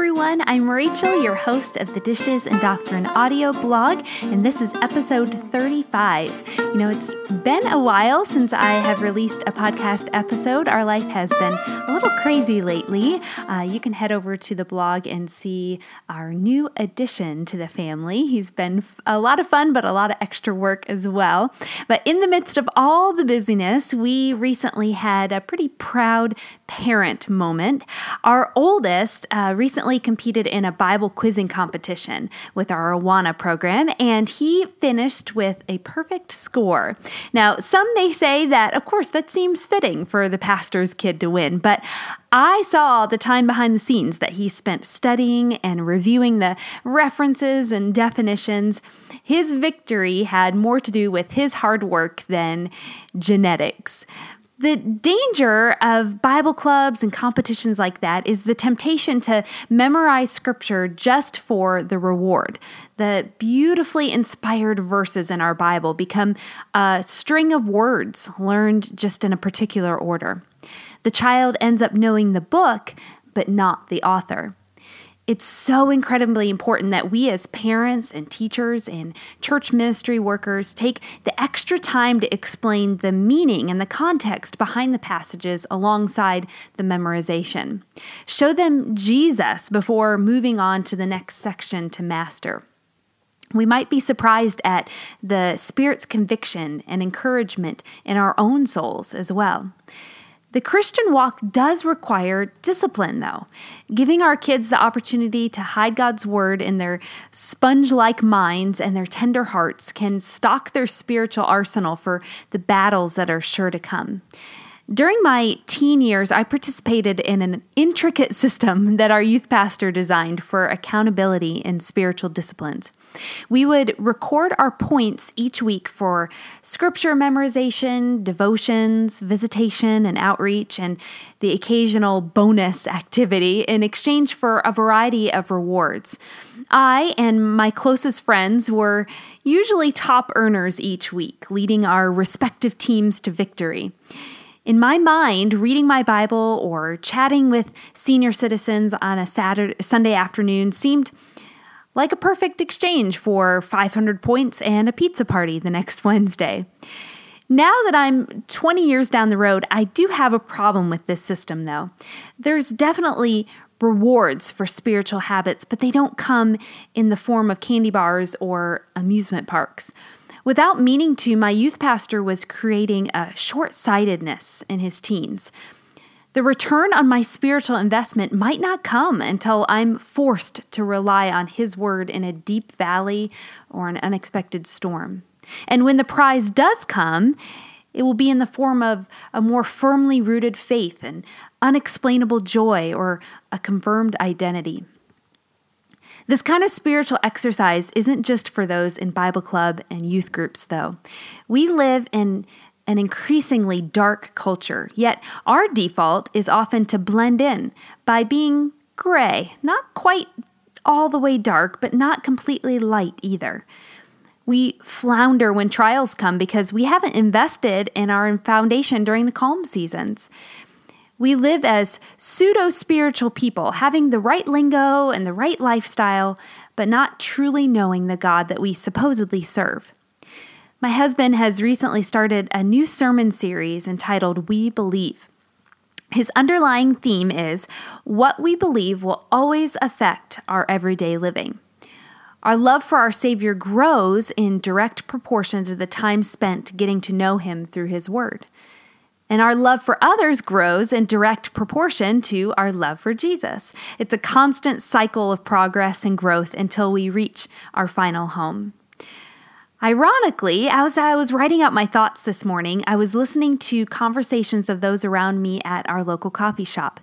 Everyone, I'm Rachel, your host of the Dishes and Doctrine audio blog, and this is episode 35. You know, it's been a while since I have released a podcast episode. Our life has been a little crazy lately. Uh, you can head over to the blog and see our new addition to the family. He's been a lot of fun, but a lot of extra work as well. But in the midst of all the busyness, we recently had a pretty proud parent moment. Our oldest uh, recently competed in a Bible quizzing competition with our Awana program, and he finished with a perfect score. Now, some may say that, of course, that seems fitting for the pastor's kid to win, but I saw the time behind the scenes that he spent studying and reviewing the references and definitions. His victory had more to do with his hard work than genetics. The danger of Bible clubs and competitions like that is the temptation to memorize scripture just for the reward. The beautifully inspired verses in our Bible become a string of words learned just in a particular order. The child ends up knowing the book, but not the author. It's so incredibly important that we, as parents and teachers and church ministry workers, take the extra time to explain the meaning and the context behind the passages alongside the memorization. Show them Jesus before moving on to the next section to master. We might be surprised at the Spirit's conviction and encouragement in our own souls as well. The Christian walk does require discipline, though. Giving our kids the opportunity to hide God's word in their sponge like minds and their tender hearts can stock their spiritual arsenal for the battles that are sure to come. During my teen years, I participated in an intricate system that our youth pastor designed for accountability in spiritual disciplines. We would record our points each week for scripture memorization, devotions, visitation, and outreach, and the occasional bonus activity in exchange for a variety of rewards. I and my closest friends were usually top earners each week, leading our respective teams to victory. In my mind, reading my Bible or chatting with senior citizens on a Saturday, Sunday afternoon seemed like a perfect exchange for 500 points and a pizza party the next Wednesday. Now that I'm 20 years down the road, I do have a problem with this system, though. There's definitely rewards for spiritual habits, but they don't come in the form of candy bars or amusement parks. Without meaning to, my youth pastor was creating a short sightedness in his teens. The return on my spiritual investment might not come until I'm forced to rely on His word in a deep valley or an unexpected storm. And when the prize does come, it will be in the form of a more firmly rooted faith and unexplainable joy or a confirmed identity. This kind of spiritual exercise isn't just for those in Bible club and youth groups, though. We live in an increasingly dark culture, yet our default is often to blend in by being gray, not quite all the way dark, but not completely light either. We flounder when trials come because we haven't invested in our foundation during the calm seasons. We live as pseudo spiritual people, having the right lingo and the right lifestyle, but not truly knowing the God that we supposedly serve. My husband has recently started a new sermon series entitled We Believe. His underlying theme is what we believe will always affect our everyday living. Our love for our Savior grows in direct proportion to the time spent getting to know Him through His Word. And our love for others grows in direct proportion to our love for Jesus. It's a constant cycle of progress and growth until we reach our final home. Ironically, as I was writing out my thoughts this morning, I was listening to conversations of those around me at our local coffee shop.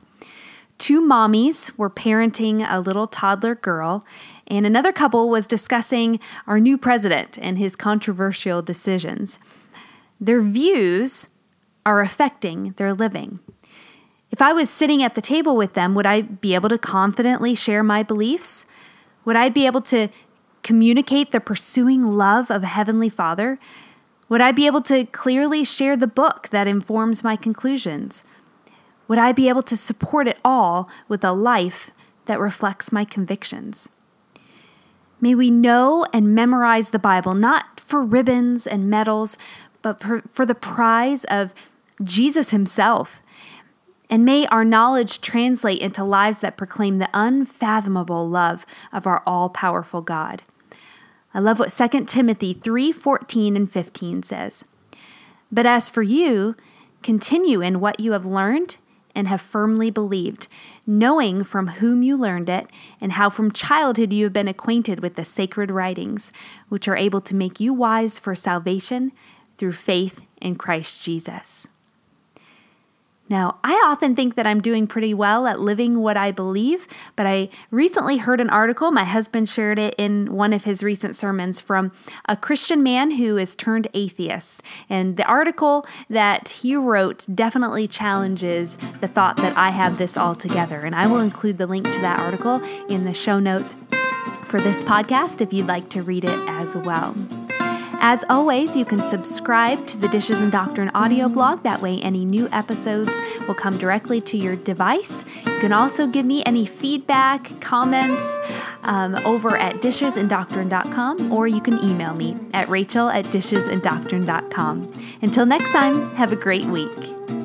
Two mommies were parenting a little toddler girl, and another couple was discussing our new president and his controversial decisions. Their views are affecting their living. If I was sitting at the table with them, would I be able to confidently share my beliefs? Would I be able to communicate the pursuing love of Heavenly Father? Would I be able to clearly share the book that informs my conclusions? Would I be able to support it all with a life that reflects my convictions. May we know and memorize the Bible not for ribbons and medals, but for the prize of Jesus Himself. And may our knowledge translate into lives that proclaim the unfathomable love of our all powerful God. I love what 2 Timothy 3 14 and 15 says. But as for you, continue in what you have learned and have firmly believed, knowing from whom you learned it, and how from childhood you have been acquainted with the sacred writings, which are able to make you wise for salvation through faith in Christ Jesus. Now, I often think that I'm doing pretty well at living what I believe, but I recently heard an article, my husband shared it in one of his recent sermons, from a Christian man who is turned atheist. And the article that he wrote definitely challenges the thought that I have this all together. And I will include the link to that article in the show notes for this podcast if you'd like to read it as well. As always, you can subscribe to the Dishes and Doctrine audio blog. That way, any new episodes will come directly to your device. You can also give me any feedback, comments um, over at dishesanddoctrine.com, or you can email me at rachel at dishesanddoctrine.com. Until next time, have a great week.